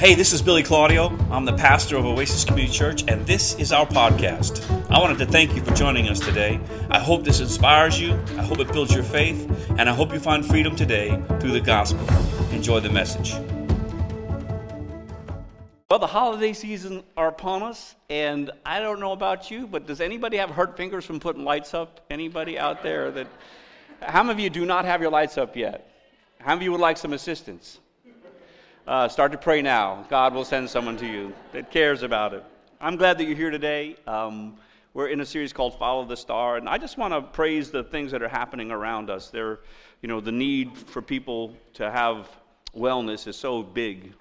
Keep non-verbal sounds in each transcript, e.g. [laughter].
Hey, this is Billy Claudio. I'm the pastor of Oasis Community Church, and this is our podcast. I wanted to thank you for joining us today. I hope this inspires you, I hope it builds your faith, and I hope you find freedom today through the gospel. Enjoy the message. Well, the holiday season are upon us, and I don't know about you, but does anybody have hurt fingers from putting lights up? Anybody out there that? How many of you do not have your lights up yet? How many of you would like some assistance? Uh, start to pray now. God will send someone to you that cares about it. I'm glad that you're here today. Um, we're in a series called Follow the Star, and I just want to praise the things that are happening around us. There, you know, the need for people to have wellness is so big,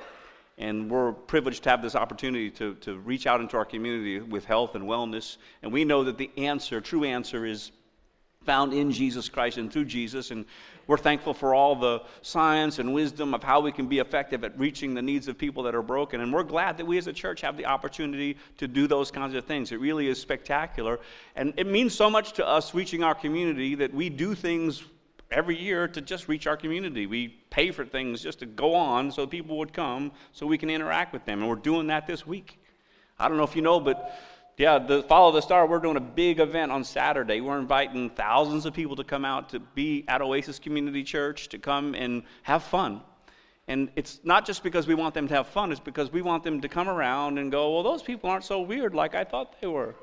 and we're privileged to have this opportunity to, to reach out into our community with health and wellness. And we know that the answer, true answer, is found in Jesus Christ and through Jesus. And we're thankful for all the science and wisdom of how we can be effective at reaching the needs of people that are broken. And we're glad that we as a church have the opportunity to do those kinds of things. It really is spectacular. And it means so much to us reaching our community that we do things every year to just reach our community. We pay for things just to go on so people would come so we can interact with them. And we're doing that this week. I don't know if you know, but yeah, the Follow the Star, we're doing a big event on Saturday. We're inviting thousands of people to come out to be at Oasis Community Church, to come and have fun. And it's not just because we want them to have fun, it's because we want them to come around and go, well, those people aren't so weird like I thought they were.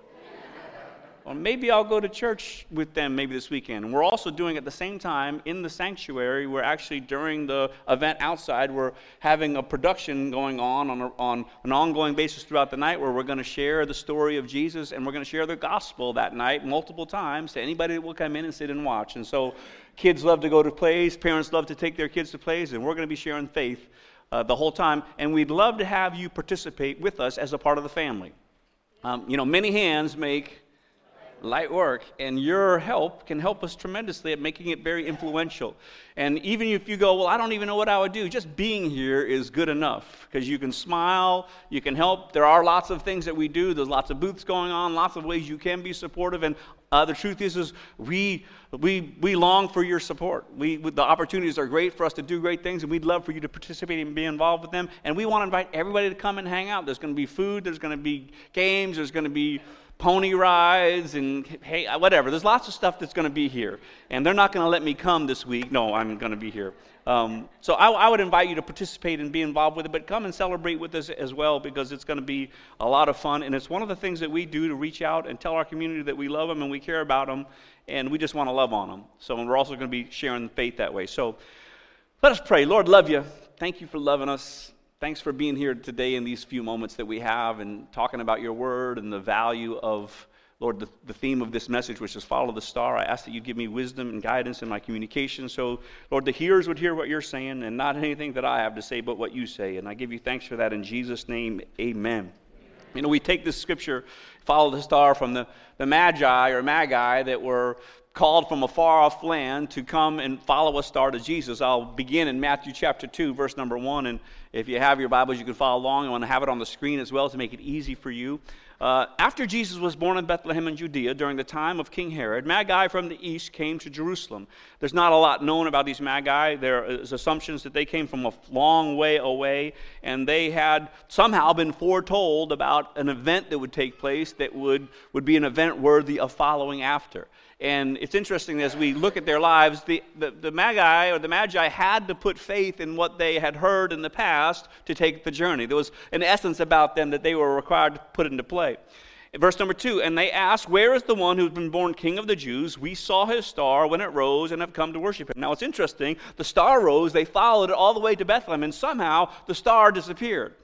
Or maybe I'll go to church with them maybe this weekend. And we're also doing at the same time in the sanctuary, we're actually during the event outside, we're having a production going on on, a, on an ongoing basis throughout the night where we're going to share the story of Jesus and we're going to share the gospel that night multiple times to anybody that will come in and sit and watch. And so kids love to go to plays, parents love to take their kids to plays, and we're going to be sharing faith uh, the whole time. And we'd love to have you participate with us as a part of the family. Um, you know, many hands make light work, and your help can help us tremendously at making it very influential. And even if you go, Well, I don't even know what I would do, just being here is good enough because you can smile, you can help. There are lots of things that we do, there's lots of booths going on, lots of ways you can be supportive. And uh, the truth is, is we, we, we long for your support. We, the opportunities are great for us to do great things, and we'd love for you to participate and be involved with them. And we want to invite everybody to come and hang out. There's going to be food, there's going to be games, there's going to be pony rides and hey, whatever. There's lots of stuff that's going to be here. And they're not going to let me come this week. No, I'm going to be here. Um, so I, I, would invite you to participate and be involved with it, but come and celebrate with us as well because it's going to be a lot of fun. And it's one of the things that we do to reach out and tell our community that we love them and we care about them and we just want to love on them. So we're also going to be sharing the faith that way. So let us pray. Lord, love you. Thank you for loving us. Thanks for being here today in these few moments that we have and talking about your word and the value of, Lord, the, the theme of this message, which is follow the star. I ask that you give me wisdom and guidance in my communication. So, Lord, the hearers would hear what you're saying and not anything that I have to say, but what you say. And I give you thanks for that in Jesus' name. Amen. You know, we take this scripture, follow the star, from the, the Magi or Magi that were called from a far off land to come and follow a star to Jesus. I'll begin in Matthew chapter 2, verse number 1. And if you have your Bibles, you can follow along. I want to have it on the screen as well to make it easy for you. Uh, after Jesus was born in Bethlehem in Judea during the time of King Herod, Magi from the east came to Jerusalem. There's not a lot known about these Magi. There is assumptions that they came from a long way away, and they had somehow been foretold about an event that would take place that would, would be an event worthy of following after. And it's interesting as we look at their lives, the, the, the, Magi or the Magi had to put faith in what they had heard in the past to take the journey. There was an essence about them that they were required to put into play. Verse number two, and they asked, Where is the one who's been born king of the Jews? We saw his star when it rose and have come to worship him. Now it's interesting, the star rose, they followed it all the way to Bethlehem, and somehow the star disappeared.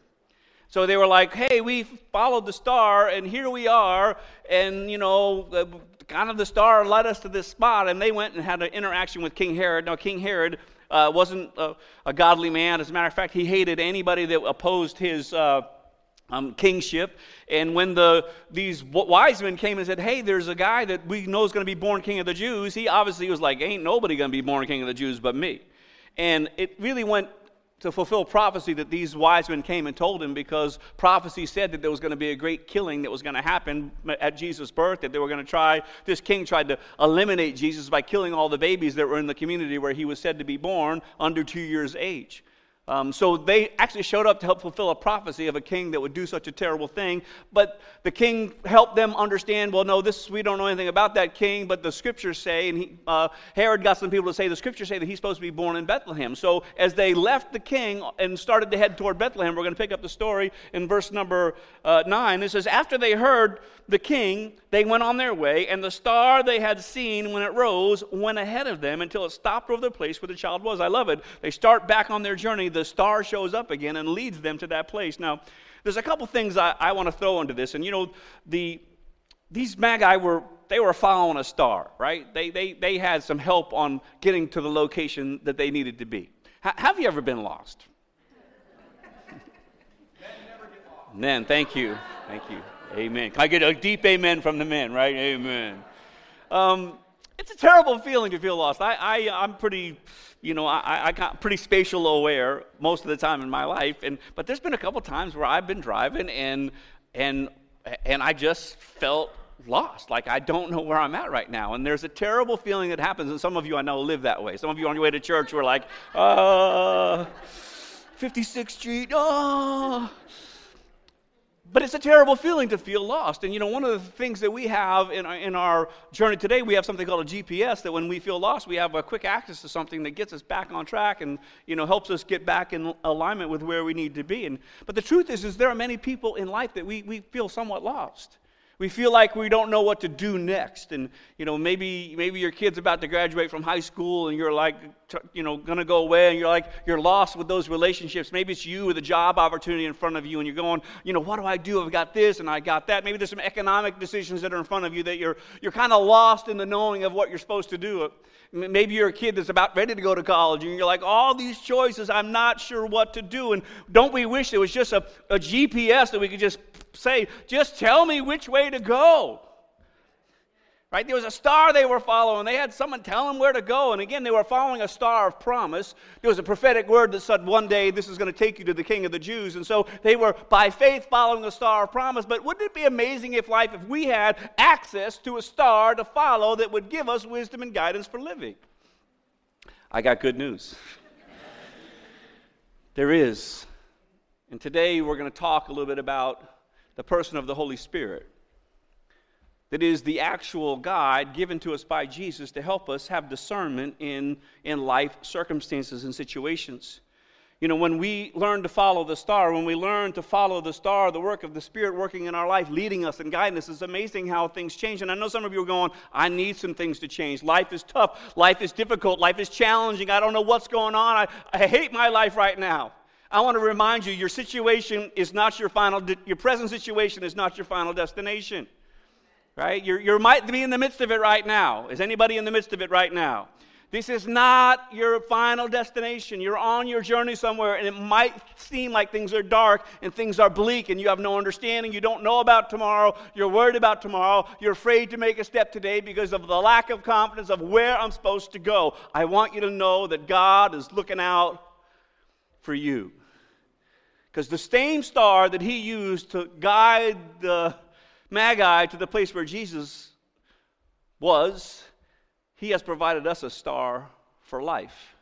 So they were like, hey, we followed the star, and here we are. And, you know, kind of the star led us to this spot, and they went and had an interaction with King Herod. Now, King Herod uh, wasn't a, a, godly man. As a matter of fact, he hated anybody that opposed his. Uh, um, kingship. And when the these wise men came and said, "Hey, there's a guy that we know is going to be born king of the Jews," he obviously was like, "Ain't nobody going to be born king of the Jews but me." And it really went to fulfill prophecy that these wise men came and told him because prophecy said that there was going to be a great killing that was going to happen at Jesus' birth, that they were going to try, this king tried to eliminate Jesus by killing all the babies that were in the community where he was said to be born under two years' age. Um, so they actually showed up to help fulfill a prophecy of a king that would do such a terrible thing. But the king helped them understand. Well, no, this we don't know anything about that king, but the scriptures say, and he, uh, Herod got some people to say the scriptures say that he's supposed to be born in Bethlehem. So as they left the king and started to head toward Bethlehem, we're going to pick up the story in verse number uh, nine. It says, after they heard the king, they went on their way, and the star they had seen when it rose went ahead of them until it stopped over the place where the child was. I love it. They start back on their journey the star shows up again and leads them to that place. Now, there's a couple things I, I want to throw into this. And you know, the these magi were they were following a star, right? They they they had some help on getting to the location that they needed to be. H- have you ever been lost? Men, thank you, thank you, amen. Can I get a deep amen from the men, right? Amen. Um, it's a terrible feeling to feel lost. I, I I'm pretty you know, I, I got pretty spatial aware most of the time in my life. And, but there's been a couple times where I've been driving and, and, and I just felt lost. Like I don't know where I'm at right now. And there's a terrible feeling that happens. And some of you I know live that way. Some of you on your way to church were like, uh, 56th Street, oh. But it's a terrible feeling to feel lost. And you know, one of the things that we have in our, in our journey today, we have something called a GPS that when we feel lost, we have a quick access to something that gets us back on track and, you know, helps us get back in alignment with where we need to be. And, but the truth is, is there are many people in life that we, we feel somewhat lost. We feel like we don't know what to do next. And, you know, maybe, maybe your kid's about to graduate from high school and you're like, you know, going to go away and you're like, you're lost with those relationships. Maybe it's you with a job opportunity in front of you and you're going, you know, what do I do? I've got this and I got that. Maybe there's some economic decisions that are in front of you that you're, you're kind of lost in the knowing of what you're supposed to do. Maybe you're a kid that's about ready to go to college and you're like, all these choices, I'm not sure what to do. And don't we wish there was just a, a GPS that we could just say, just tell me which way to go? Right? There was a star they were following. They had someone tell them where to go. And again, they were following a star of promise. There was a prophetic word that said one day this is going to take you to the king of the Jews. And so they were by faith following the star of promise. But wouldn't it be amazing if life, if we had access to a star to follow that would give us wisdom and guidance for living? I got good news. [laughs] there is. And today we're going to talk a little bit about the person of the Holy Spirit that is the actual guide given to us by Jesus to help us have discernment in, in life circumstances and situations. You know, when we learn to follow the star, when we learn to follow the star, the work of the Spirit working in our life, leading us and guiding us, it's amazing how things change. And I know some of you are going, I need some things to change. Life is tough. Life is difficult. Life is challenging. I don't know what's going on. I, I hate my life right now. I want to remind you your situation is not your final, your present situation is not your final destination right? You're, you might be in the midst of it right now. Is anybody in the midst of it right now? This is not your final destination. You're on your journey somewhere, and it might seem like things are dark and things are bleak, and you have no understanding. You don't know about tomorrow. You're worried about tomorrow. You're afraid to make a step today because of the lack of confidence of where I'm supposed to go. I want you to know that God is looking out for you. Because the same star that He used to guide the Magi to the place where Jesus was, he has provided us a star for life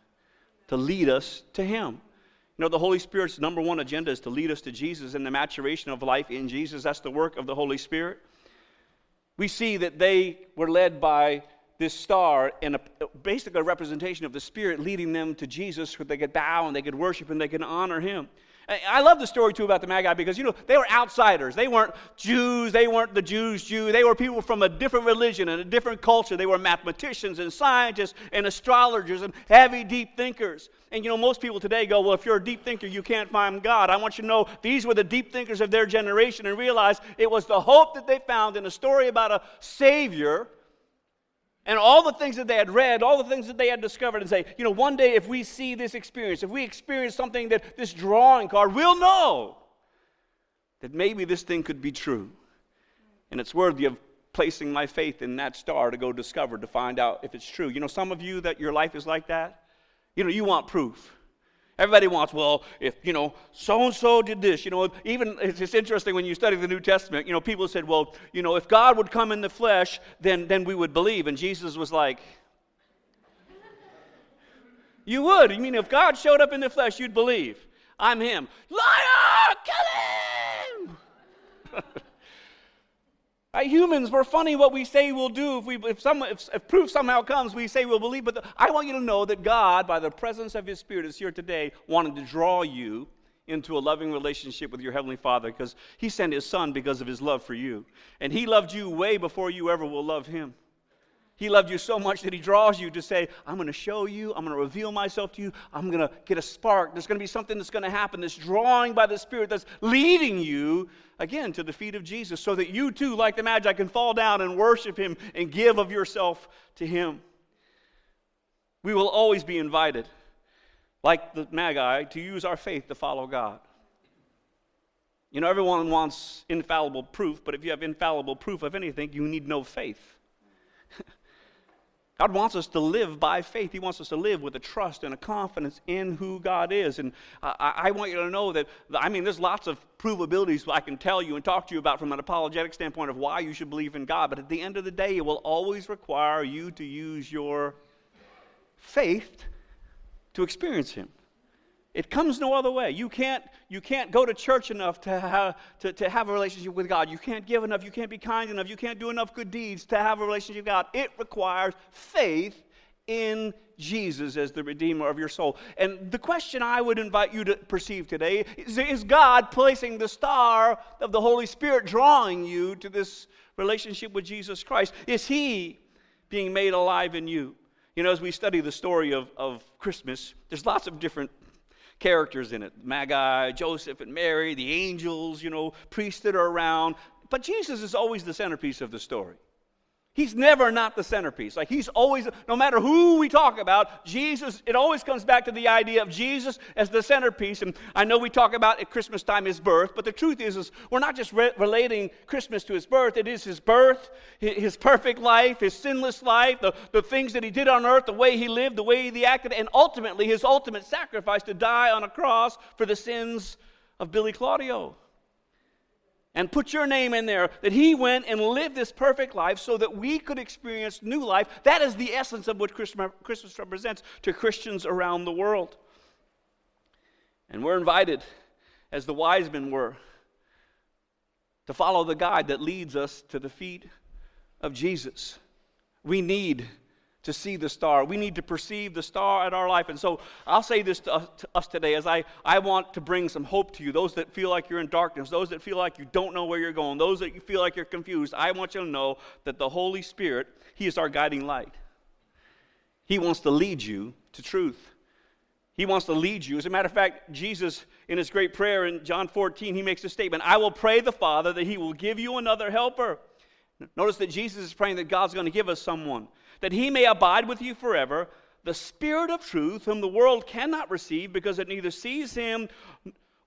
to lead us to him. You know, the Holy Spirit's number one agenda is to lead us to Jesus and the maturation of life in Jesus. That's the work of the Holy Spirit. We see that they were led by this star and a, basically a representation of the Spirit leading them to Jesus where they could bow and they could worship and they could honor him. I love the story too about the Magi because, you know, they were outsiders. They weren't Jews. They weren't the Jews' Jew. They were people from a different religion and a different culture. They were mathematicians and scientists and astrologers and heavy, deep thinkers. And, you know, most people today go, well, if you're a deep thinker, you can't find God. I want you to know these were the deep thinkers of their generation and realize it was the hope that they found in a story about a Savior and all the things that they had read, all the things that they had discovered, and say, you know, one day if we see this experience, if we experience something that this drawing card, we'll know that maybe this thing could be true. And it's worthy of placing my faith in that star to go discover, to find out if it's true. You know, some of you that your life is like that, you know, you want proof. Everybody wants, well, if, you know, so and so did this. You know, even it's, interesting when you study the New Testament, you know, people said, well, you know, if God would come in the flesh, then, then we would believe. And Jesus was like, You would. You mean if God showed up in the flesh, you'd believe. I'm him. Liar! Kill him! Right, humans, we're funny what we say we'll do. If, we, if, some, if, if proof somehow comes, we say we'll believe. But the, I want you to know that God, by the presence of His Spirit, is here today, wanting to draw you into a loving relationship with your Heavenly Father because He sent His Son because of His love for you. And He loved you way before you ever will love Him. He loved you so much that he draws you to say, I'm going to show you, I'm going to reveal myself to you, I'm going to get a spark. There's going to be something that's going to happen, this drawing by the Spirit that's leading you, again, to the feet of Jesus, so that you too, like the Magi, can fall down and worship him and give of yourself to him. We will always be invited, like the Magi, to use our faith to follow God. You know, everyone wants infallible proof, but if you have infallible proof of anything, you need no faith. God wants us to live by faith. He wants us to live with a trust and a confidence in who God is. And I, I, want you to know that, I mean, there's lots of provabilities I can tell you and talk to you about from an apologetic standpoint of why you should believe in God. But at the end of the day, it will always require you to use your faith to experience Him. It comes no other way. You can't, you can't go to church enough to have, to, to have a relationship with God. You can't give enough. You can't be kind enough. You can't do enough good deeds to have a relationship with God. It requires faith in Jesus as the Redeemer of your soul. And the question I would invite you to perceive today is Is God placing the star of the Holy Spirit drawing you to this relationship with Jesus Christ? Is He being made alive in you? You know, as we study the story of, of Christmas, there's lots of different characters in it Magi, Joseph, and Mary, the angels, you know, priests that are around. But Jesus is always the centerpiece of the story. He's never not the centerpiece. Like he's always, no matter who we talk about, Jesus, it always comes back to the idea of Jesus as the centerpiece. And I know we talk about at Christmas time his birth, but the truth is, is we're not just re- relating Christmas to his birth. It is his birth, his perfect life, his sinless life, the, the things that he did on earth, the way he lived, the way he acted, and ultimately his ultimate sacrifice to die on a cross for the sins of Billy Claudio and put your name in there that he went and lived this perfect life so that we could experience new life. That is the essence of what Christmas represents to Christians around the world. And we're invited, as the wise men were, to follow the guide that leads us to the feet of Jesus. We need to see the star. We need to perceive the star in our life. And so I'll say this to us, to us, today as I, I want to bring some hope to you. Those that feel like you're in darkness, those that feel like you don't know where you're going, those that you feel like you're confused, I want you to know that the Holy Spirit, He is our guiding light. He wants to lead you to truth. He wants to lead you. As a matter of fact, Jesus, in his great prayer in John 14, he makes a statement I will pray the Father that he will give you another helper. Notice that Jesus is praying that God's going to give us someone that he may abide with you forever, the Spirit of truth, whom the world cannot receive because it neither sees him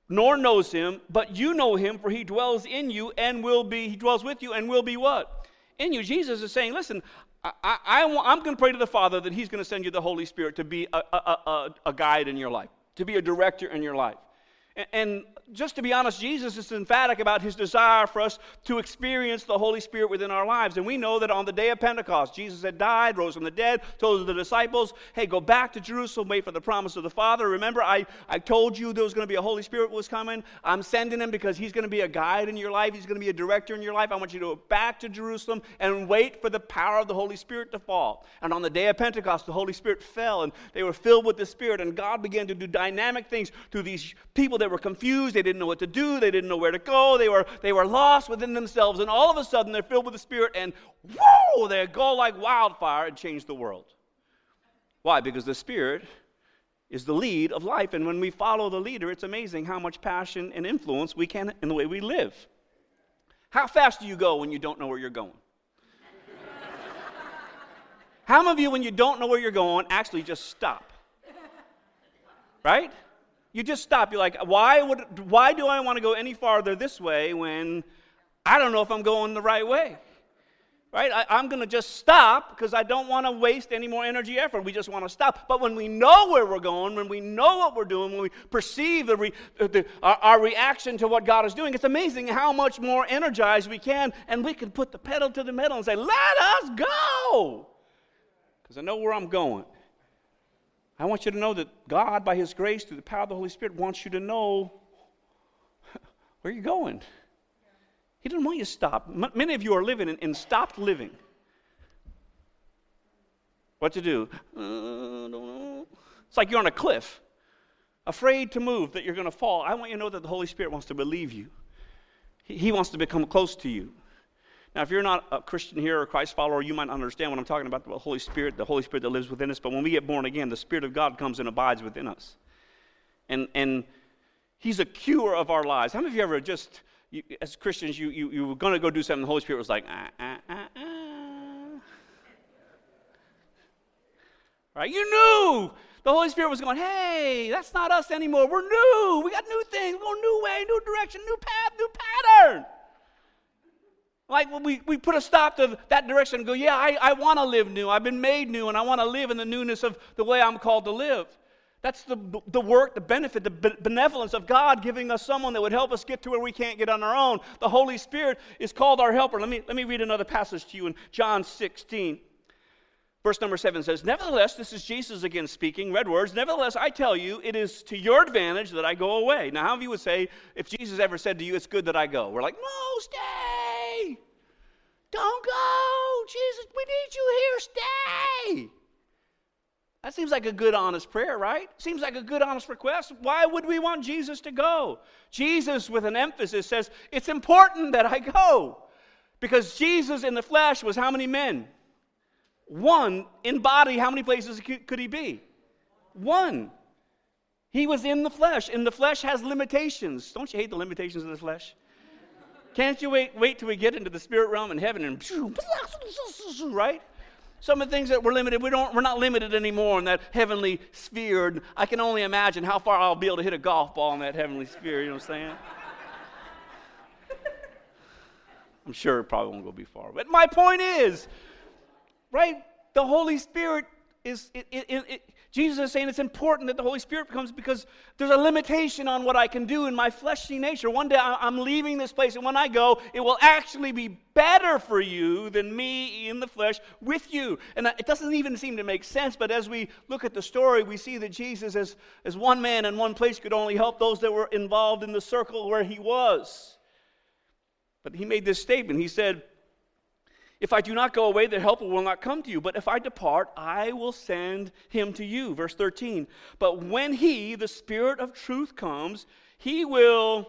nor knows him, but you know him, for he dwells in you and will be, he dwells with you and will be what? In you. Jesus is saying, listen, I, am going to pray to the Father that he's going to send you the Holy Spirit to be a, a, a, a guide in your life, to be a director in your life. And just to be honest, Jesus is emphatic about his desire for us to experience the Holy Spirit within our lives. And we know that on the day of Pentecost, Jesus had died, rose from the dead, told the disciples, hey, go back to Jerusalem, wait for the promise of the Father. Remember, I, I told you there was going to be a Holy Spirit was coming. I'm sending him because he's going to be a guide in your life. He's going to be a director in your life. I want you to go back to Jerusalem and wait for the power of the Holy Spirit to fall. And on the day of Pentecost, the Holy Spirit fell and they were filled with the Spirit. And God began to do dynamic things through these people that were confused. They didn't know what to do. They didn't know where to go. They were, they were lost within themselves. And all of a sudden, they're filled with the Spirit, and whoa, they go like wildfire and change the world. Why? Because the Spirit is the lead of life. And when we follow the leader, it's amazing how much passion and influence we can in the way we live. How fast do you go when you don't know where you're going? How many of you, when you don't know where you're going, actually just stop? Right? You just stop. You're like, why, would, why do I want to go any farther this way when I don't know if I'm going the right way? Right? I, am going to just stop because I don't want to waste any more energy effort. We just want to stop. But when we know where we're going, when we know what we're doing, when we perceive the, re, the our, our reaction to what God is doing, it's amazing how much more energized we can, and we can put the pedal to the metal and say, "Let us go," because I know where I'm going. I want you to know that God, by His grace, through the power of the Holy Spirit, wants you to know [laughs] where you're going. He doesn't want you to stop. M- many of you are living and, in stopped living. What to do? Uh, it's like you're on a cliff, afraid to move, that you're going to fall. I want you to know that the Holy Spirit wants to relieve you. He, he wants to become close to you. Now, if you're not a Christian here or a Christ follower, you might not understand what I'm talking about the Holy Spirit, the Holy Spirit that lives within us. But when we get born again, the Spirit of God comes and abides within us. And, and He's a cure of our lives. How many of you ever just, you, as Christians, you, you, you were going to go do something, the Holy Spirit was like, ah, ah, ah, ah. Right? You knew the Holy Spirit was going, hey, that's not us anymore. We're new. We got new things. We're going new way, new direction, new path, new pattern. Like we, we put a stop to that direction and go, yeah, I, I want to live new. I've been made new and I want to live in the newness of the way I'm called to live. That's the, the work, the benefit, the benevolence of God giving us someone that would help us get to where we can't get on our own. The Holy Spirit is called our helper. Let me, let me read another passage to you in John 16. Verse number 7 says, Nevertheless, this is Jesus again speaking, red words. Nevertheless, I tell you, it is to your advantage that I go away. Now, how many of you would say, if Jesus ever said to you, it's good that I go? We're like, no, stay. Don't go. Jesus, we need you here. Stay. That seems like a good, honest prayer, right? Seems like a good, honest request. Why would we want Jesus to go? Jesus, with an emphasis, says, It's important that I go. Because Jesus in the flesh was how many men? One. In body, how many places could he be? One. He was in the flesh, and the flesh has limitations. Don't you hate the limitations of the flesh? Can't you wait, wait till we get into the spirit realm in heaven and right? Some of the things that we're limited, we don't, we're not limited anymore in that heavenly sphere. And I can only imagine how far I'll be able to hit a golf ball in that heavenly sphere, you know what I'm saying? [laughs] I'm sure it probably won't go be far. But my point is, right, the Holy Spirit is, it, it, it, Jesus is saying it's important that the Holy Spirit comes because there's a limitation on what I can do in my fleshly nature. One day I'm leaving this place, and when I go, it will actually be better for you than me in the flesh with you. And it doesn't even seem to make sense, but as we look at the story, we see that Jesus, as, as one man in one place, could only help those that were involved in the circle where he was. But he made this statement. He said, if I do not go away, the helper will not come to you. But if I depart, I will send him to you. Verse 13. But when he, the Spirit of truth, comes, he will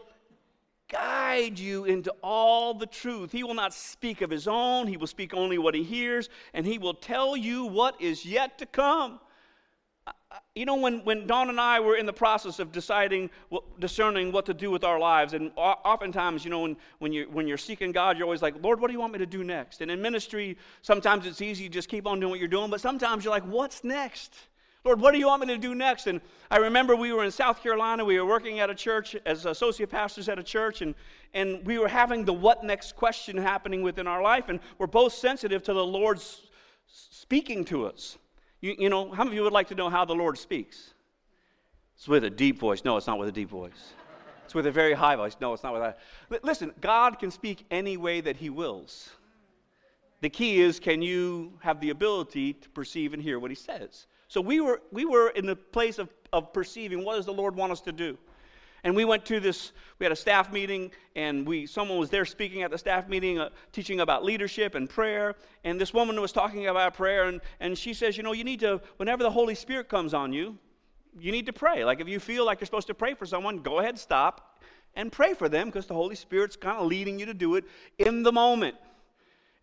guide you into all the truth. He will not speak of his own, he will speak only what he hears, and he will tell you what is yet to come you know, when, when Dawn and I were in the process of deciding, discerning what to do with our lives, and oftentimes, you know, when, when, you're, when you're seeking God, you're always like, Lord, what do you want me to do next? And in ministry, sometimes it's easy, just keep on doing what you're doing, but sometimes you're like, what's next? Lord, what do you want me to do next? And I remember we were in South Carolina, we were working at a church as associate pastors at a church, and, and we were having the what next question happening within our life, and we're both sensitive to the Lord's speaking to us. You, you know, how many of you would like to know how the Lord speaks? It's with a deep voice. No, it's not with a deep voice. It's with a very high voice. No, it's not with that. Listen, God can speak any way that He wills. The key is can you have the ability to perceive and hear what He says? So we were, we were in the place of, of perceiving what does the Lord want us to do? And we went to this, we had a staff meeting, and we, someone was there speaking at the staff meeting, uh, teaching about leadership and prayer. And this woman was talking about prayer, and, and she says, You know, you need to, whenever the Holy Spirit comes on you, you need to pray. Like if you feel like you're supposed to pray for someone, go ahead, stop, and pray for them because the Holy Spirit's kind of leading you to do it in the moment.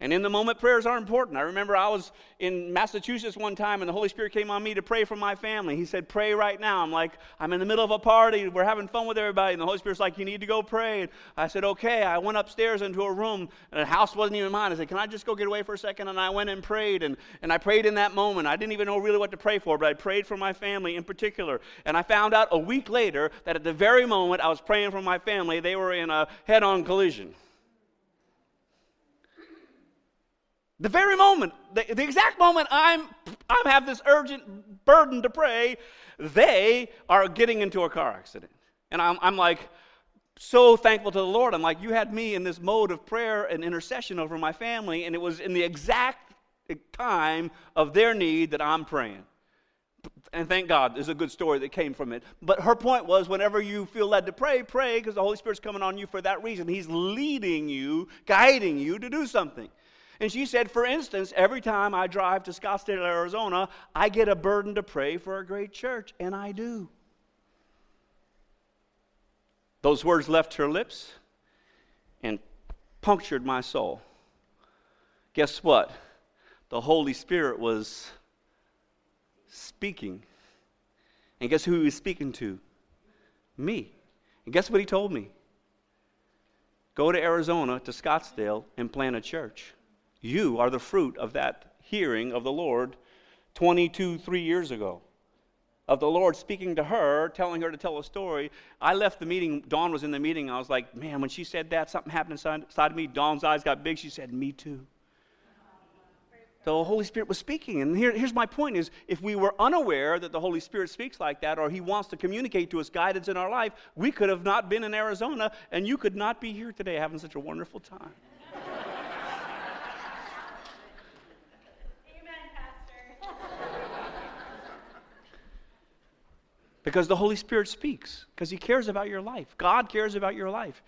And in the moment, prayers are important. I remember I was in Massachusetts one time and the Holy Spirit came on me to pray for my family. He said, Pray right now. I'm like, I'm in the middle of a party. We're having fun with everybody. And the Holy Spirit's like, You need to go pray. And I said, Okay. I went upstairs into a room and the house wasn't even mine. I said, Can I just go get away for a second? And I went and prayed. And, and I prayed in that moment. I didn't even know really what to pray for, but I prayed for my family in particular. And I found out a week later that at the very moment I was praying for my family, they were in a head on collision. The very moment, the, the exact moment I'm, I have this urgent burden to pray, they are getting into a car accident. And I'm, I'm like, so thankful to the Lord. I'm like, you had me in this mode of prayer and intercession over my family, and it was in the exact time of their need that I'm praying. And thank God, there's a good story that came from it. But her point was whenever you feel led to pray, pray because the Holy Spirit's coming on you for that reason. He's leading you, guiding you to do something. And she said, for instance, every time I drive to Scottsdale, Arizona, I get a burden to pray for a great church, and I do. Those words left her lips and punctured my soul. Guess what? The Holy Spirit was speaking. And guess who he was speaking to? Me. And guess what he told me? Go to Arizona, to Scottsdale, and plant a church. You are the fruit of that hearing of the Lord 22, three years ago. Of the Lord speaking to her, telling her to tell a story. I left the meeting. Dawn was in the meeting. I was like, man, when she said that, something happened inside, inside of me. Dawn's eyes got big. She said, me too the Holy Spirit was speaking. And here, here's my point is if we were unaware that the Holy Spirit speaks like that or he wants to communicate to us guidance in our life, we could have not been in Arizona and you could not be here today having such a wonderful time. Amen, Pastor. Because the Holy Spirit speaks, because he cares about your life. God cares about your life.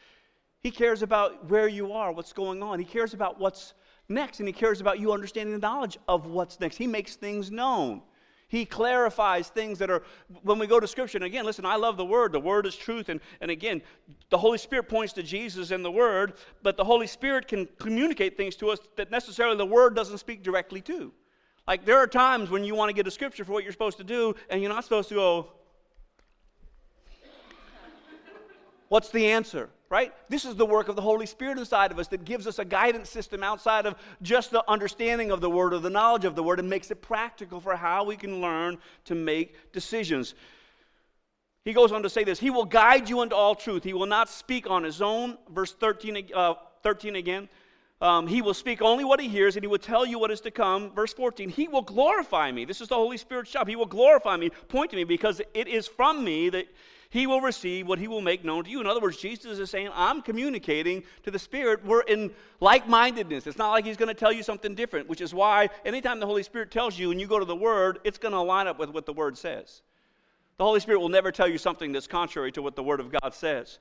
He cares about where you are, what's going on. He cares about what's next, and He cares about you understanding the knowledge of what's next. He makes things known. He clarifies things that are, when we go to Scripture, and again, listen, I love the Word. The Word is truth. And, and again, the Holy Spirit points to Jesus and the Word, but the Holy Spirit can communicate things to us that necessarily the Word doesn't speak directly to. Like, there are times when you want to get a Scripture for what you're supposed to do, and you're not supposed to go, What's the answer? right? This is the work of the Holy Spirit inside of us that gives us a guidance system outside of just the understanding of the Word or the knowledge of the Word and makes it practical for how we can learn to make decisions. He goes on to say this He will guide you into all truth. He will not speak on His own. Verse 13, uh, 13 again. Um, he will speak only what he hears and he will tell you what is to come. Verse 14, he will glorify me. This is the Holy Spirit's job. He will glorify me, point to me, because it is from me that he will receive what he will make known to you. In other words, Jesus is saying, I'm communicating to the Spirit. We're in like mindedness. It's not like he's going to tell you something different, which is why anytime the Holy Spirit tells you and you go to the Word, it's going to line up with what the Word says. The Holy Spirit will never tell you something that's contrary to what the Word of God says.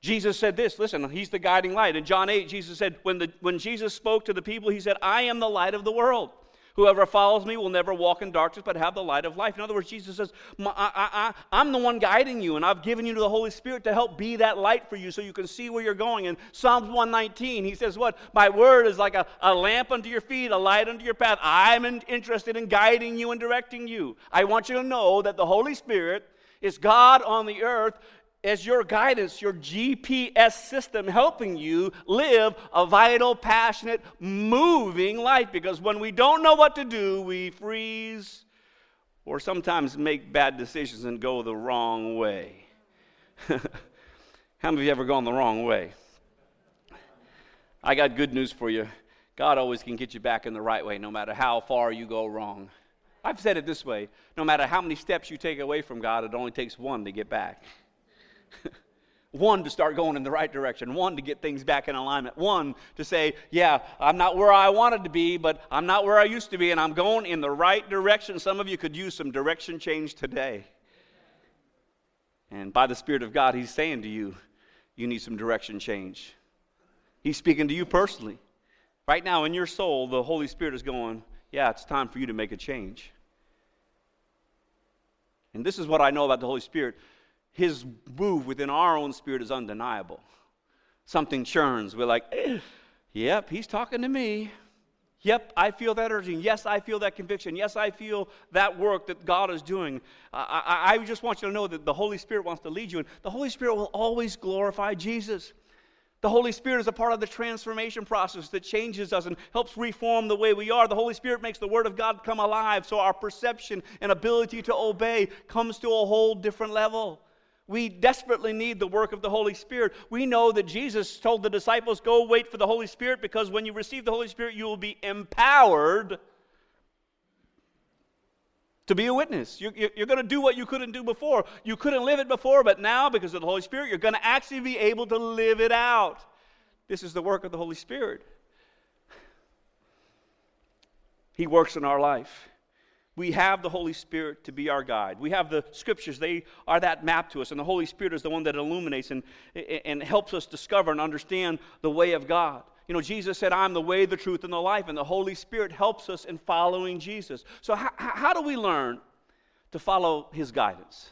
Jesus said this, listen, he's the guiding light. In John 8, Jesus said, when, the, when Jesus spoke to the people, he said, I am the light of the world. Whoever follows me will never walk in darkness, but have the light of life. In other words, Jesus says, I, am the one guiding you, and I've given you to the Holy Spirit to help be that light for you so you can see where you're going. In Psalms 119, he says, What? My word is like a, a lamp unto your feet, a light unto your path. I'm in, interested in guiding you and directing you. I want you to know that the Holy Spirit is God on the earth as your guidance, your GPS system helping you live a vital, passionate, moving life. Because when we don't know what to do, we freeze or sometimes make bad decisions and go the wrong way. [laughs] How many of you ever gone the wrong way? I got good news for you. God always can get you back in the right way no matter how far you go wrong. I've said it this way no matter how many steps you take away from God, it only takes one to get back. [laughs] one to start going in the right direction, one to get things back in alignment, one to say, Yeah, I'm not where I wanted to be, but I'm not where I used to be, and I'm going in the right direction. Some of you could use some direction change today. And by the Spirit of God, He's saying to you, You need some direction change. He's speaking to you personally. Right now, in your soul, the Holy Spirit is going, Yeah, it's time for you to make a change. And this is what I know about the Holy Spirit his move within our own spirit is undeniable. Something churns. We're like, eh, yep, he's talking to me. Yep, I feel that urging. Yes, I feel that conviction. Yes, I feel that work that God is doing. I, I, I just want you to know that the Holy Spirit wants to lead you, and the Holy Spirit will always glorify Jesus. The Holy Spirit is a part of the transformation process that changes us and helps reform the way we are. The Holy Spirit makes the Word of God come alive, so our perception and ability to obey comes to a whole different level. We desperately need the work of the Holy Spirit. We know that Jesus told the disciples, Go wait for the Holy Spirit because when you receive the Holy Spirit, you will be empowered to be a witness. You, are going to do what you couldn't do before. You couldn't live it before, but now, because of the Holy Spirit, you're going to actually be able to live it out. This is the work of the Holy Spirit. He works in our life. We have the Holy Spirit to be our guide. We have the scriptures, they are that map to us, and the Holy Spirit is the one that illuminates and, and helps us discover and understand the way of God. You know, Jesus said, I'm the way, the truth, and the life, and the Holy Spirit helps us in following Jesus. So, how, how do we learn to follow his guidance?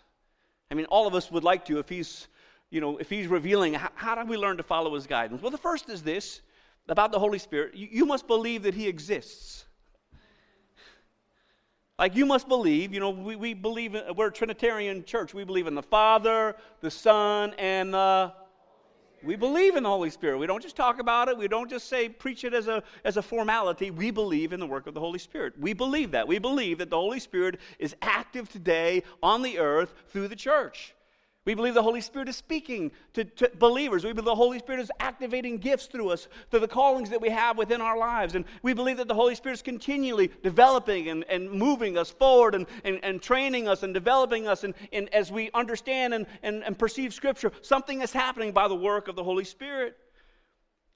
I mean, all of us would like to if he's, you know, if he's revealing, how, how do we learn to follow his guidance? Well, the first is this about the Holy Spirit you, you must believe that he exists. Like you must believe, you know, we, we believe, in, we're a Trinitarian church. We believe in the Father, the Son, and the we believe in the Holy Spirit. We don't just talk about it. We don't just say, preach it as a, as a formality. We believe in the work of the Holy Spirit. We believe that. We believe that the Holy Spirit is active today on the earth through the church. We believe the Holy Spirit is speaking to, to, believers. We believe the Holy Spirit is activating gifts through us, through the callings that we have within our lives. And we believe that the Holy Spirit is continually developing and, and moving us forward and, and, and training us and developing us. And, and as we understand and, and, and perceive Scripture, something is happening by the work of the Holy Spirit.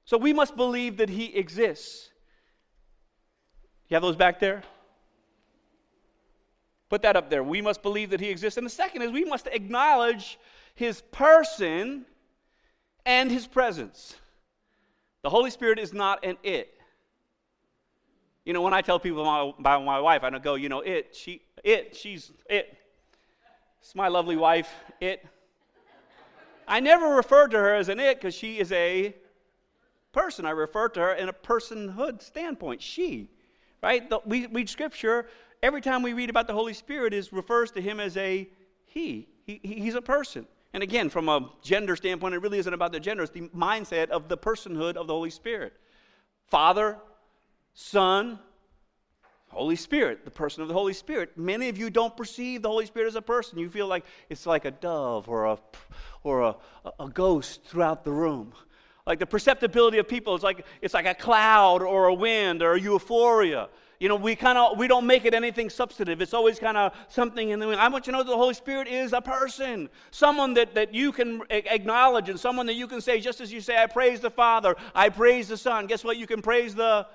So we must believe that He exists. You have those back there? Put that up there. We must believe that he exists. And the second is we must acknowledge his person and his presence. The Holy Spirit is not an it. You know, when I tell people about my wife, I don't go, you know, it, she, it, she's it. It's my lovely wife, it. I never refer to her as an it because she is a person. I refer to her in a personhood standpoint. She, right? The, we read scripture every time we read about the Holy Spirit is refers to him as a he. he. He's a person. And again, from a gender standpoint, it really isn't about the gender, it's the mindset of the personhood of the Holy Spirit. Father, Son, Holy Spirit, the person of the Holy Spirit. Many of you don't perceive the Holy Spirit as a person. You feel like it's like a dove or a, or a, a ghost throughout the room. Like the perceptibility of people is like it's like a cloud or a wind or a euphoria you know, we kind of we don't make it anything substantive. It's always kind of something in the I want you to know that the Holy Spirit is a person, someone that, that you can acknowledge and someone that you can say, just as you say, I praise the Father, I praise the Son. Guess what? You can praise the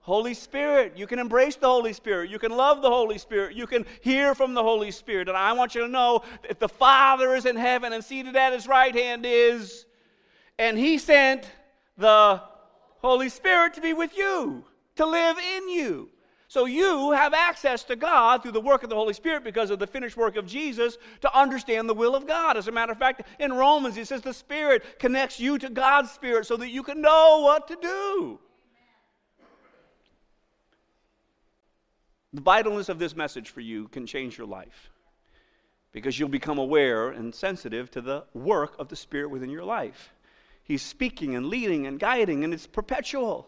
Holy Spirit. You can embrace the Holy Spirit. You can love the Holy Spirit. You can hear from the Holy Spirit. And I want you to know that the Father is in heaven and seated at his right hand is, and he sent the Holy Spirit to be with you, to live in you. So you have access to God through the work of the Holy Spirit because of the finished work of Jesus to understand the will of God. As a matter of fact, in Romans, he says the Spirit connects you to God's Spirit so that you can know what to do. The vitalness of this message for you can change your life because you'll become aware and sensitive to the work of the Spirit within your life. He's speaking and leading and guiding, and it's perpetual.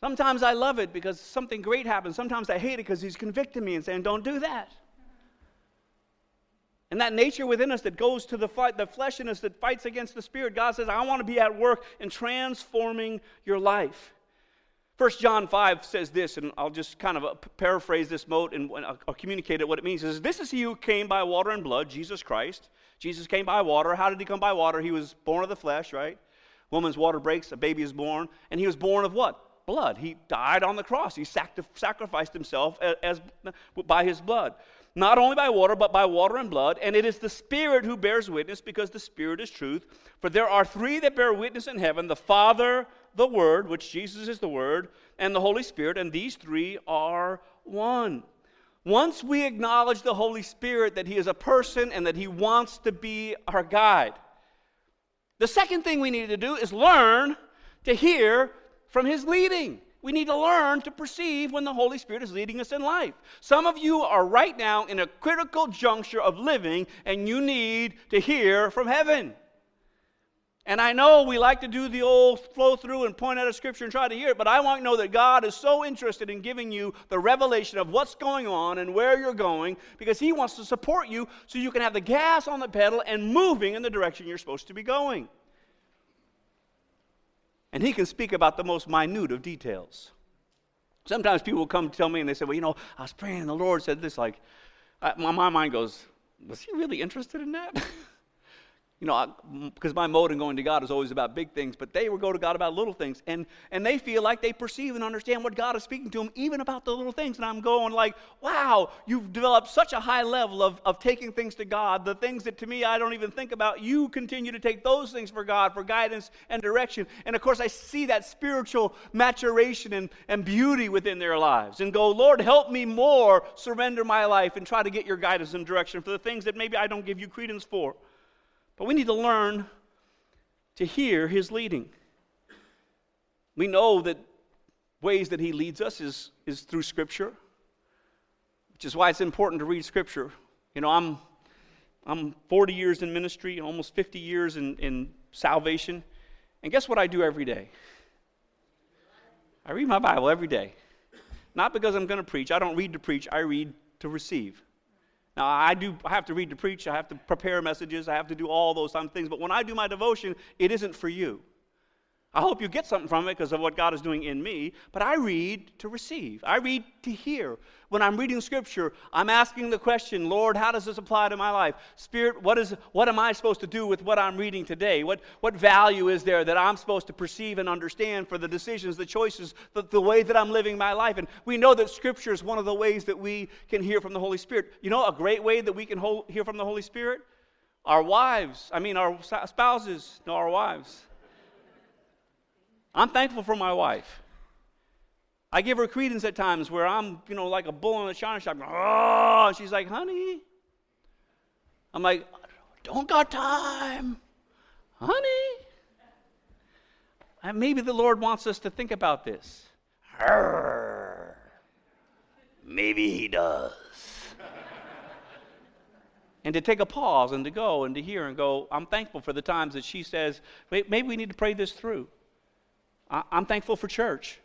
Sometimes I love it because something great happens. Sometimes I hate it because he's convicting me and saying, don't do that. And that nature within us that goes to the fight, the flesh in us that fights against the spirit, God says, I want to be at work in transforming your life. First John 5 says this, and I'll just kind of uh, paraphrase this mote and I'll communicate it what it means. It says, This is he who came by water and blood, Jesus Christ. Jesus came by water. How did he come by water? He was born of the flesh, right? Woman's water breaks, a baby is born. And he was born of what? Blood. He died on the cross. He sacrificed himself as, as, by his blood. Not only by water, but by water and blood. And it is the Spirit who bears witness, because the Spirit is truth. For there are three that bear witness in heaven the Father, the Word, which Jesus is the Word, and the Holy Spirit. And these three are one. Once we acknowledge the Holy Spirit, that He is a person and that He wants to be our guide, the second thing we need to do is learn to hear from His leading. We need to learn to perceive when the Holy Spirit is leading us in life. Some of you are right now in a critical juncture of living, and you need to hear from heaven. And I know we like to do the old flow through and point out a scripture and try to hear it, but I want to know that God is so interested in giving you the revelation of what's going on and where you're going because He wants to support you so you can have the gas on the pedal and moving in the direction you're supposed to be going. And he can speak about the most minute of details. Sometimes people will come tell me and they say, Well, you know, I was praying and the Lord said this. Like, I, my, my mind goes, Was he really interested in that? [laughs] you know, because my mode in going to God is always about big things, but they will go to God about little things. And, and they feel like they perceive and understand what God is speaking to them, even about the little things. And I'm going like, wow, you've developed such a high level of, of taking things to God. The things that to me I don't even think about, you continue to take those things for God, for guidance and direction. And of course, I see that spiritual maturation and, and beauty within their lives. And go, Lord, help me more surrender my life and try to get your guidance and direction for the things that maybe I don't give you credence for. But we need to learn to hear his leading. We know that ways that he leads us is, is through scripture, which is why it's important to read scripture. You know, I'm I'm 40 years in ministry, almost 50 years in, in salvation. And guess what I do every day? I read my Bible every day. Not because I'm going to preach. I don't read to preach, I read to receive. Now, I do I have to read to preach, I have to prepare messages, I have to do all those kind of things. But when I do my devotion, it isn't for you. I hope you get something from it because of what God is doing in me, but I read to receive. I read to hear. When I'm reading scripture, I'm asking the question, Lord, how does this apply to my life? Spirit, what, is, what am I supposed to do with what I'm reading today? What, what value is there that I'm supposed to perceive and understand for the decisions, the choices, the, the way that I'm living my life? And we know that scripture is one of the ways that we can hear from the Holy Spirit. You know, a great way that we can hear from the Holy Spirit? Our wives, I mean, our spouses, no, our wives. I'm thankful for my wife. I give her credence at times where I'm, you know, like a bull in a china shop. Oh, she's like, honey. I'm like, don't got time, honey. And maybe the Lord wants us to think about this. Arr. Maybe He does. and to take a pause and to go and to hear and go, I'm thankful for the times that she says, maybe we need to pray this through. I'm thankful for church.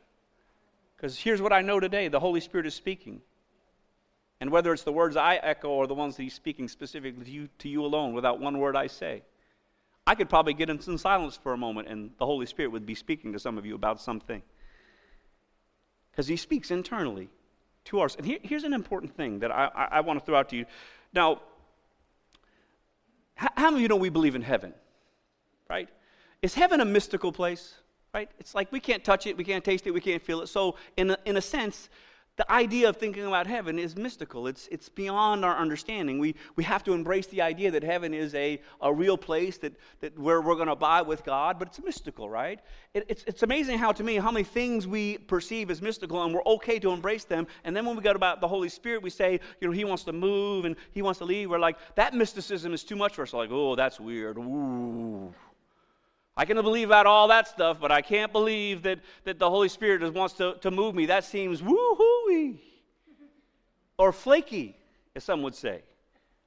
Because here's what I know today the Holy Spirit is speaking. And whether it's the words I echo or the ones that He's speaking specifically to you, to you alone, without one word I say, I could probably get in some silence for a moment and the Holy Spirit would be speaking to some of you about something. Because He speaks internally to us. And here, here's an important thing that I, I, I want to throw out to you. Now, how many of you know we believe in heaven? Right? Is heaven a mystical place? Right? It's like we can't touch it, we can't taste it, we can't feel it. So, in a, in a sense, the idea of thinking about heaven is mystical. It's, it's beyond our understanding. We, we have to embrace the idea that heaven is a, a real place that, that where we're going to abide with God, but it's mystical, right? It, it's, it's amazing how, to me, how many things we perceive as mystical and we're okay to embrace them. And then when we go about the Holy Spirit, we say, you know, He wants to move and He wants to leave. We're like, that mysticism is too much for us. Like, oh, that's weird. Ooh. I can believe about all that stuff, but I can't believe that, that the Holy Spirit wants to, to move me. That seems woo-hooey or flaky, as some would say.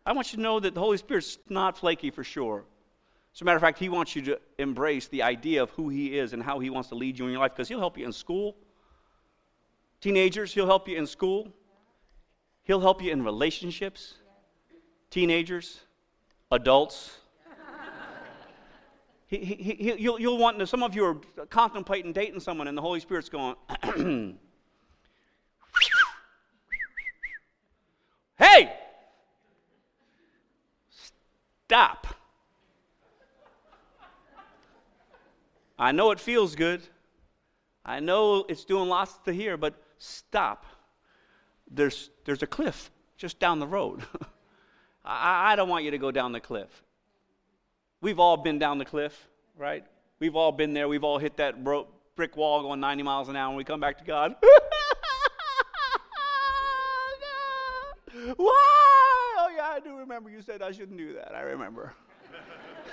I want you to know that the Holy Spirit's not flaky for sure. As a matter of fact, He wants you to embrace the idea of who He is and how He wants to lead you in your life because He'll help you in school. Teenagers, He'll help you in school. He'll help you in relationships. Teenagers, adults, he, he, he, you'll, you'll want to, some of you are contemplating dating someone, and the Holy Spirit's going, [clears throat] hey, stop. I know it feels good. I know it's doing lots to hear, but stop. There's, there's a cliff just down the road. [laughs] I, I don't want you to go down the cliff. We've all been down the cliff, right? We've all been there. We've all hit that bro- brick wall going 90 miles an hour, and we come back to [laughs] God. Why? Oh, yeah, I do remember you said I shouldn't do that. I remember.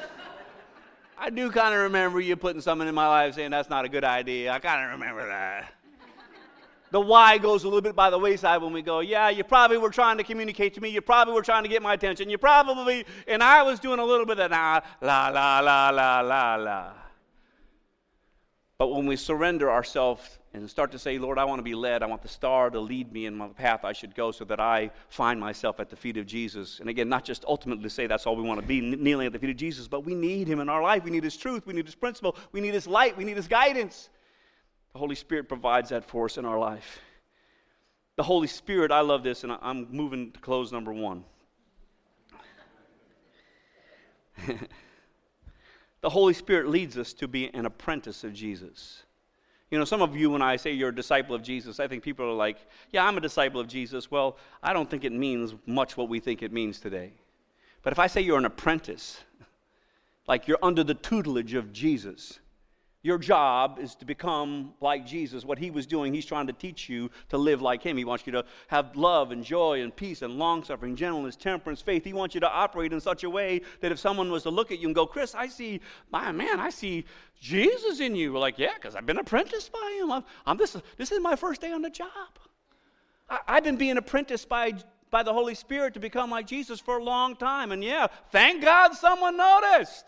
[laughs] I do kind of remember you putting something in my life saying that's not a good idea. I kind of remember that the why goes a little bit by the wayside when we go, yeah, you probably were trying to communicate to me. You probably were trying to get my attention. You probably, and I was doing a little bit of nah, la, la, la, la, la, la. But when we surrender ourselves and start to say, Lord, I want to be led, I want the star to lead me in my path I should go so that I find myself at the feet of Jesus. And again, not just ultimately say that's all we want to be, kneeling at the feet of Jesus, but we need him in our life. We need his truth, we need his principle, we need his light, we need his guidance. The Holy Spirit provides that for us in our life. The Holy Spirit, I love this, and I'm moving to close number one. [laughs] the Holy Spirit leads us to be an apprentice of Jesus. You know, some of you, when I say you're a disciple of Jesus, I think people are like, yeah, I'm a disciple of Jesus. Well, I don't think it means much what we think it means today. But if I say you're an apprentice, [laughs] like you're under the tutelage of Jesus, your job is to become like Jesus. What he was doing, he's trying to teach you to live like him. He wants you to have love and joy and peace and long suffering, gentleness, temperance, faith. He wants you to operate in such a way that if someone was to look at you and go, Chris, I see, my man, I see Jesus in you. We're like, yeah, because I've been apprenticed by him. I'm, I'm, this, this is my first day on the job. I, I've been being apprenticed by, by the Holy Spirit to become like Jesus for a long time. And yeah, thank God someone noticed.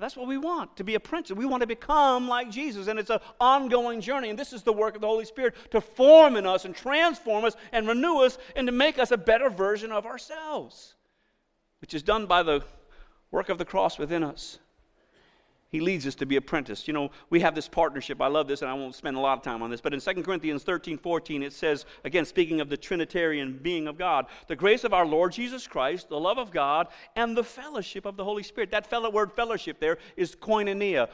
That's what we want to be a prince. We want to become like Jesus, and it's an ongoing journey. And this is the work of the Holy Spirit to form in us and transform us and renew us and to make us a better version of ourselves, which is done by the work of the cross within us. He leads us to be apprenticed. You know, we have this partnership. I love this, and I won't spend a lot of time on this. But in 2 Corinthians 13 14, it says, again, speaking of the Trinitarian being of God, the grace of our Lord Jesus Christ, the love of God, and the fellowship of the Holy Spirit. That fellow word fellowship there is koinonia,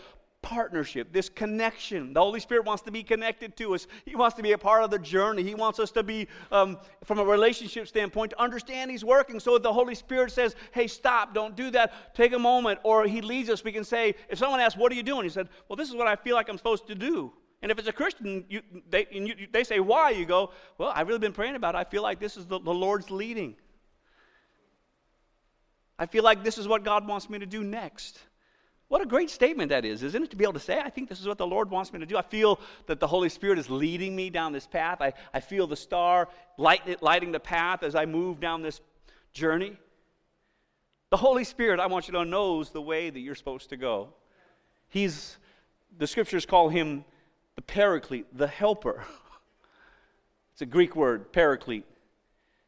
partnership, this connection. The Holy Spirit wants to be connected to us. He wants to be a part of the journey. He wants us to be, um, from a relationship standpoint, to understand He's working. So if the Holy Spirit says, hey, stop, don't do that, take a moment, or He leads us, we can say, if someone asks, what are you doing? He said, well, this is what I feel like I'm supposed to do. And if it's a Christian, you, they, you, they say, why? You go, well, I've really been praying about it. I feel like this is the, the Lord's leading. I feel like this is what God wants me to do next. What a great statement that is, isn't it? To be able to say, I think this is what the Lord wants me to do. I feel that the Holy Spirit is leading me down this path. I, I feel the star light, lighting the path as I move down this journey. The Holy Spirit, I want you to know, knows the way that you're supposed to go. He's, the scriptures call him the paraclete, the helper. [laughs] It's a Greek word, paraclete.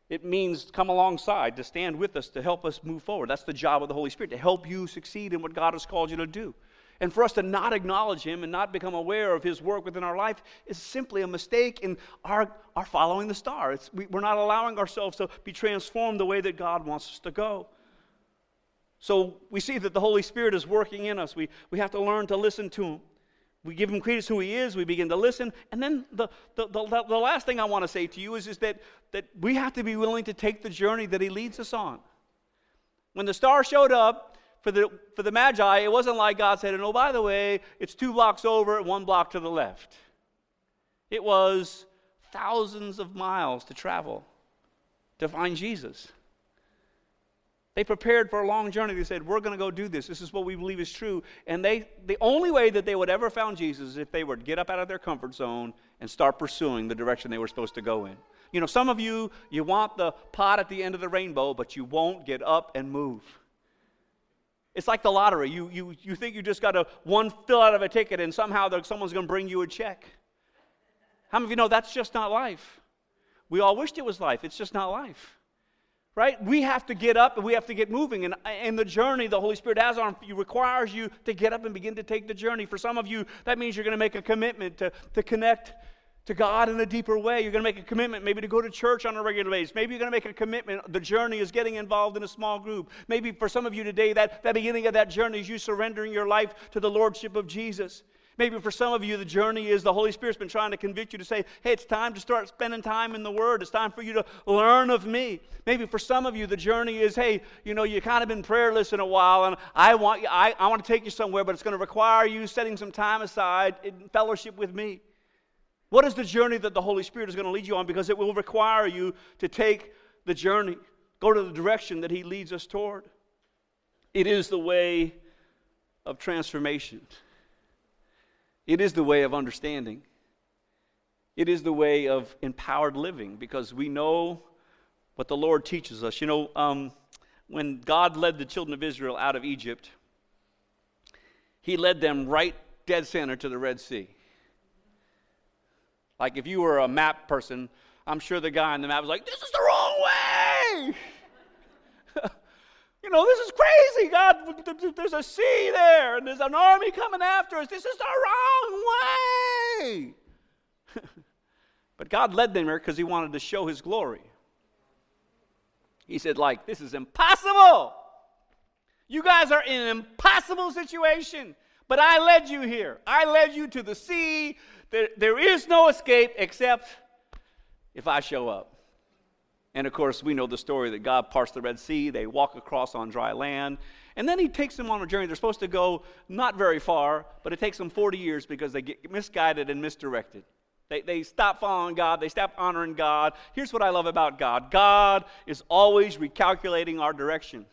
It means come alongside, to stand with us, to help us move forward. That's the job of the Holy Spirit, to help you succeed in what God has called you to do. And for us to not acknowledge Him and not become aware of His work within our life is simply a mistake in our, our following the star. It's, we, we're not allowing ourselves to be transformed the way that God wants us to go. So we see that the Holy Spirit is working in us. We, we have to learn to listen to Him we give him credence who he is, we begin to listen. And then the, the, the, the, last thing I want to say to you is, is that, that we have to be willing to take the journey that he leads us on. When the star showed up for the, for the Magi, it wasn't like God said, oh, by the way, it's two blocks over, one block to the left. It was thousands of miles to travel to find Jesus. They prepared for a long journey. They said, We're going to go do this. This is what we believe is true. And they, the only way that they would ever found Jesus is if they would get up out of their comfort zone and start pursuing the direction they were supposed to go in. You know, some of you, you want the pot at the end of the rainbow, but you won't get up and move. It's like the lottery. You, you, you think you just got a one fill out of a ticket and somehow someone's going to bring you a check. How many of you know that's just not life? We all wished it was life. It's just not life right? We have to get up and we have to get moving. And, and the journey the Holy Spirit has on you requires you to get up and begin to take the journey. For some of you, that means you're going to make a commitment to, to connect to God in a deeper way. You're going to make a commitment maybe to go to church on a regular basis. Maybe you're going to make a commitment. The journey is getting involved in a small group. Maybe for some of you today, that, that beginning of that journey is you surrendering your life to the Lordship of Jesus. Maybe for some of you, the journey is the Holy Spirit's been trying to convict you to say, hey, it's time to start spending time in the Word. It's time for you to learn of me. Maybe for some of you, the journey is, hey, you know, you've kind of been prayerless in a while, and I want, I, I want to take you somewhere, but it's going to require you setting some time aside in fellowship with me. What is the journey that the Holy Spirit is going to lead you on? Because it will require you to take the journey, go to the direction that He leads us toward. It is the way of transformation. It is the way of understanding. It is the way of empowered living because we know what the Lord teaches us. You know, um, when God led the children of Israel out of Egypt, He led them right dead center to the Red Sea. Like if you were a map person, I'm sure the guy on the map was like, This is the wrong way! You know, this is crazy, God. There's a sea there, and there's an army coming after us. This is the wrong way. [laughs] but God led them there because He wanted to show His glory. He said, like, this is impossible. You guys are in an impossible situation, but I led you here. I led you to the sea. There, there is no escape except if I show up. And of course, we know the story that God parts the Red Sea. They walk across on dry land. And then he takes them on a journey. They're supposed to go not very far, but it takes them 40 years because they get misguided and misdirected. They, they stop following God, they stop honoring God. Here's what I love about God God is always recalculating our direction.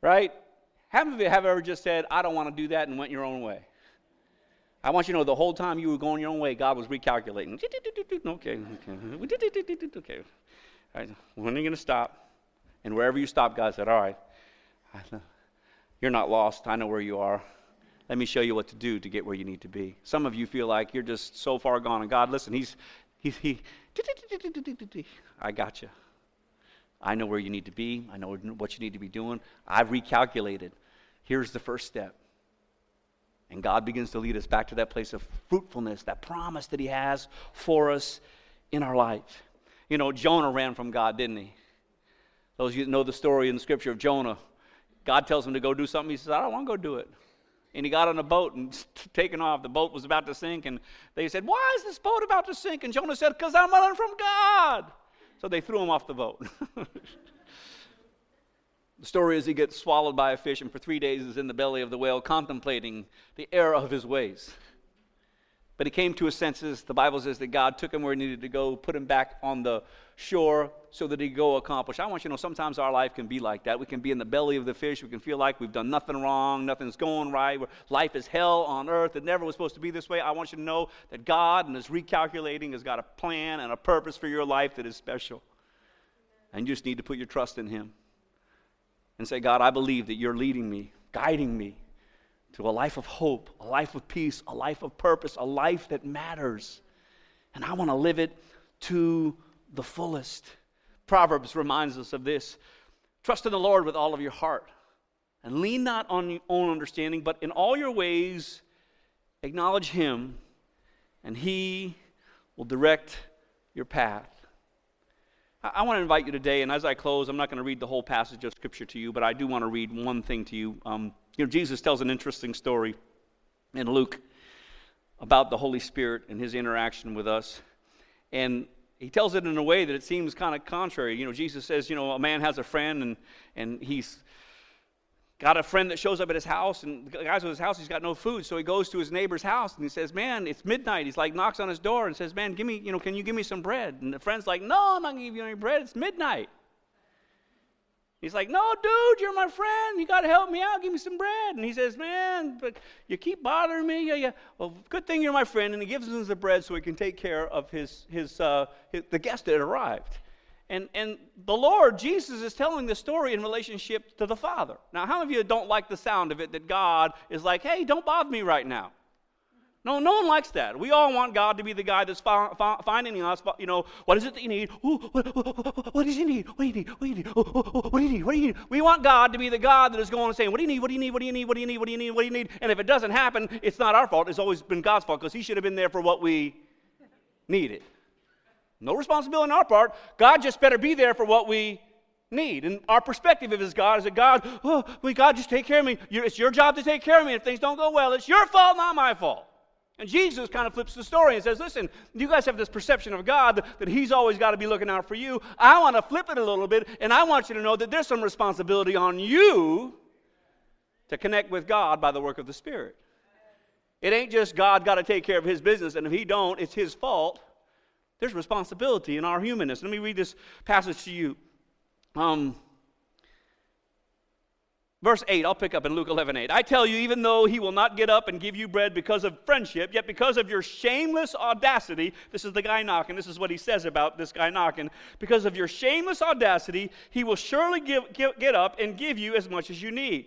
Right? How many of you have ever just said, I don't want to do that and went your own way? I want you to know the whole time you were going your own way, God was recalculating. Okay, okay, okay. All right, when are you going to stop? And wherever you stop, God said, All right, you're not lost. I know where you are. Let me show you what to do to get where you need to be. Some of you feel like you're just so far gone. And God, listen, He's, He's, He, I got you. I know where you need to be. I know what you need to be doing. I've recalculated. Here's the first step. And God begins to lead us back to that place of fruitfulness, that promise that He has for us in our life. You know, Jonah ran from God, didn't he? Those of you that know the story in the scripture of Jonah, God tells him to go do something. He says, I don't want to go do it. And he got on a boat and [laughs] taken off. The boat was about to sink, and they said, Why is this boat about to sink? And Jonah said, Because I'm running from God. So they threw him off the boat. [laughs] the story is he gets swallowed by a fish, and for three days is in the belly of the whale, contemplating the error of his ways. But he came to his senses. The Bible says that God took him where he needed to go, put him back on the shore so that he could go accomplish. I want you to know sometimes our life can be like that. We can be in the belly of the fish. We can feel like we've done nothing wrong, nothing's going right. Life is hell on earth. It never was supposed to be this way. I want you to know that God, and his recalculating, has got a plan and a purpose for your life that is special. And you just need to put your trust in him and say, God, I believe that you're leading me, guiding me to a life of hope, a life of peace, a life of purpose, a life that matters. And I want to live it to the fullest. Proverbs reminds us of this Trust in the Lord with all of your heart, and lean not on your own understanding, but in all your ways acknowledge Him, and He will direct your path. I want to invite you today, and as I close, I'm not going to read the whole passage of Scripture to you, but I do want to read one thing to you. Um, you know, Jesus tells an interesting story in Luke about the Holy Spirit and his interaction with us. And he tells it in a way that it seems kind of contrary. You know, Jesus says, you know, a man has a friend and, and he's got a friend that shows up at his house and the guy's at his house, he's got no food. So he goes to his neighbor's house and he says, man, it's midnight. He's like, knocks on his door and says, man, give me, you know, can you give me some bread? And the friend's like, no, I'm not going to give you any bread. It's midnight. He's like, No, dude, you're my friend. You got to help me out. Give me some bread. And he says, Man, but you keep bothering me. Yeah, yeah. Well, good thing you're my friend. And he gives him the bread so he can take care of his, his, uh, his the guest that arrived. And, and the Lord, Jesus, is telling the story in relationship to the Father. Now, how many of you don't like the sound of it that God is like, Hey, don't bother me right now? No, no one likes that. We all want God to be the guy that's finding us. You know, what is it that you need? Ooh, what, what, what, does he need? What do you need? What do you need? what do you need? What do you need? We want God to be the God that is going and saying, "What do you need? What do you need? What do you need? What do you need? What do you need? What do you need?" And if it doesn't happen, it's not our fault. It's always been God's fault because He should have been there for what we needed. No responsibility on our part. God just better be there for what we need. And our perspective of His God is that God, oh, God, just take care of me. It's your job to take care of me. If things don't go well, it's your fault, not my fault. And Jesus kind of flips the story and says, Listen, you guys have this perception of God that He's always got to be looking out for you. I want to flip it a little bit, and I want you to know that there's some responsibility on you to connect with God by the work of the Spirit. It ain't just God got to take care of His business, and if He don't, it's His fault. There's responsibility in our humanness. Let me read this passage to you. Um, Verse 8, I'll pick up in Luke 11 8. I tell you, even though he will not get up and give you bread because of friendship, yet because of your shameless audacity, this is the guy knocking, this is what he says about this guy knocking. Because of your shameless audacity, he will surely give, give, get up and give you as much as you need.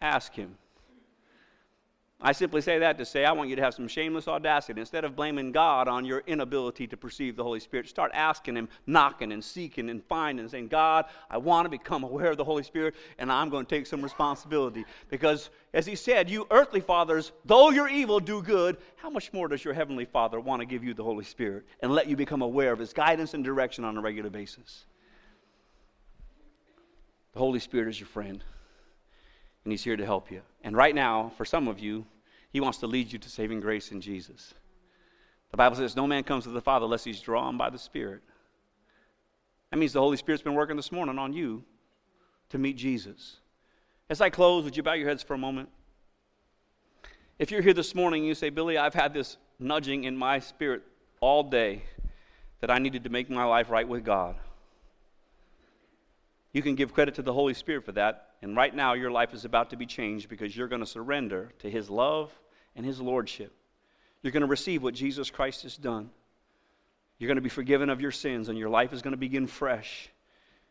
ask him? I simply say that to say I want you to have some shameless audacity. Instead of blaming God on your inability to perceive the Holy Spirit, start asking Him, knocking and seeking and finding, and saying, God, I want to become aware of the Holy Spirit, and I'm going to take some responsibility. Because, as He said, you earthly fathers, though you're evil, do good. How much more does your Heavenly Father want to give you the Holy Spirit and let you become aware of His guidance and direction on a regular basis? The Holy Spirit is your friend and He's here to help you. And right now, for some of you, He wants to lead you to saving grace in Jesus. The Bible says, No man comes to the Father unless he's drawn by the Spirit. That means the Holy Spirit's been working this morning on you to meet Jesus. As I close, would you bow your heads for a moment? If you're here this morning and you say, Billy, I've had this nudging in my spirit all day that I needed to make my life right with God, you can give credit to the Holy Spirit for that and right now, your life is about to be changed because you're going to surrender to His love and His Lordship. You're going to receive what Jesus Christ has done. You're going to be forgiven of your sins, and your life is going to begin fresh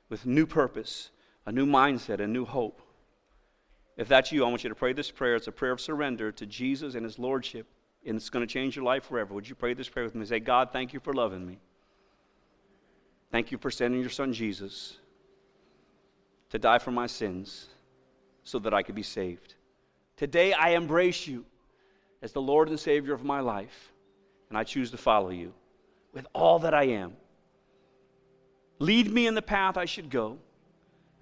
with new purpose, a new mindset, a new hope. If that's you, I want you to pray this prayer. It's a prayer of surrender to Jesus and His Lordship, and it's going to change your life forever. Would you pray this prayer with me? Say, God, thank you for loving me. Thank you for sending your Son Jesus to die for my sins so that I could be saved. Today I embrace you as the Lord and Savior of my life, and I choose to follow you with all that I am. Lead me in the path I should go,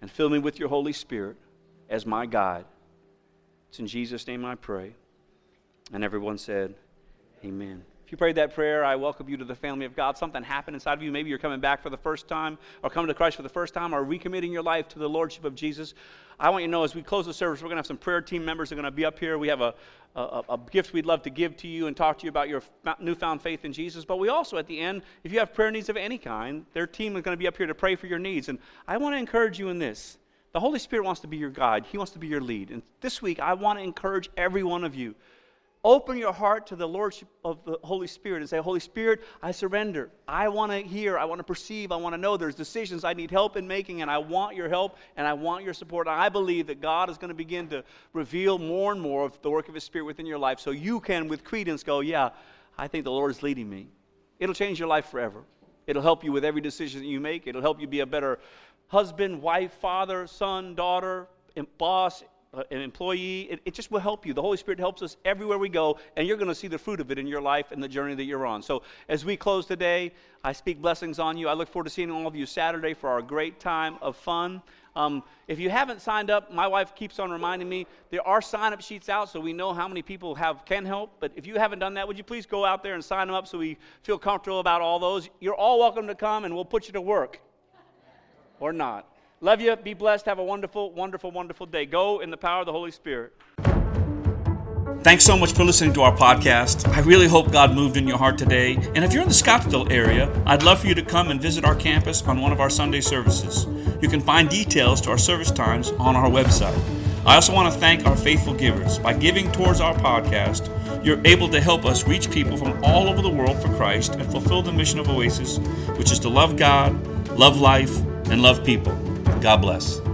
and fill me with your Holy Spirit as my guide. It's in Jesus' name I pray. And everyone said, Amen. If you prayed that prayer, I welcome you to the family of God. Something happened inside of you. Maybe you're coming back for the first time, or coming to Christ for the first time, or recommitting your life to the Lordship of Jesus. I want you to know as we close the service, we're going to have some prayer team members that are going to be up here. We have a, a, a, gift we'd love to give to you and talk to you about your newfound faith in Jesus. But we also, at the end, if you have prayer needs of any kind, their team is going to be up here to pray for your needs. And I want to encourage you in this. The Holy Spirit wants to be your guide, He wants to be your lead. And this week, I want to encourage every one of you Open your heart to the Lordship of the Holy Spirit and say, Holy Spirit, I surrender. I want to hear, I want to perceive, I want to know there's decisions I need help in making, and I want your help and I want your support. And I believe that God is going to begin to reveal more and more of the work of His Spirit within your life so you can, with credence, go, Yeah, I think the Lord is leading me. It'll change your life forever. It'll help you with every decision that you make. It'll help you be a better husband, wife, father, son, daughter, boss, an employee. It, it, just will help you. The Holy Spirit helps us everywhere we go, and you're going to see the fruit of it in your life and the journey that you're on. So, as we close today, I speak blessings on you. I look forward to seeing all of you Saturday for our great time of fun. Um, if you haven't signed up, my wife keeps on reminding me there are sign up sheets out so we know how many people have can help. But if you haven't done that, would you please go out there and sign them up so we feel comfortable about all those? You're all welcome to come, and we'll put you to work or not. Love you. Be blessed. Have a wonderful, wonderful, wonderful day. Go in the power of the Holy Spirit. Thanks so much for listening to our podcast. I really hope God moved in your heart today. And if you're in the Scottsdale area, I'd love for you to come and visit our campus on one of our Sunday services. You can find details to our service times on our website. I also want to thank our faithful givers. By giving towards our podcast, you're able to help us reach people from all over the world for Christ and fulfill the mission of Oasis, which is to love God, love life, and love people. God bless.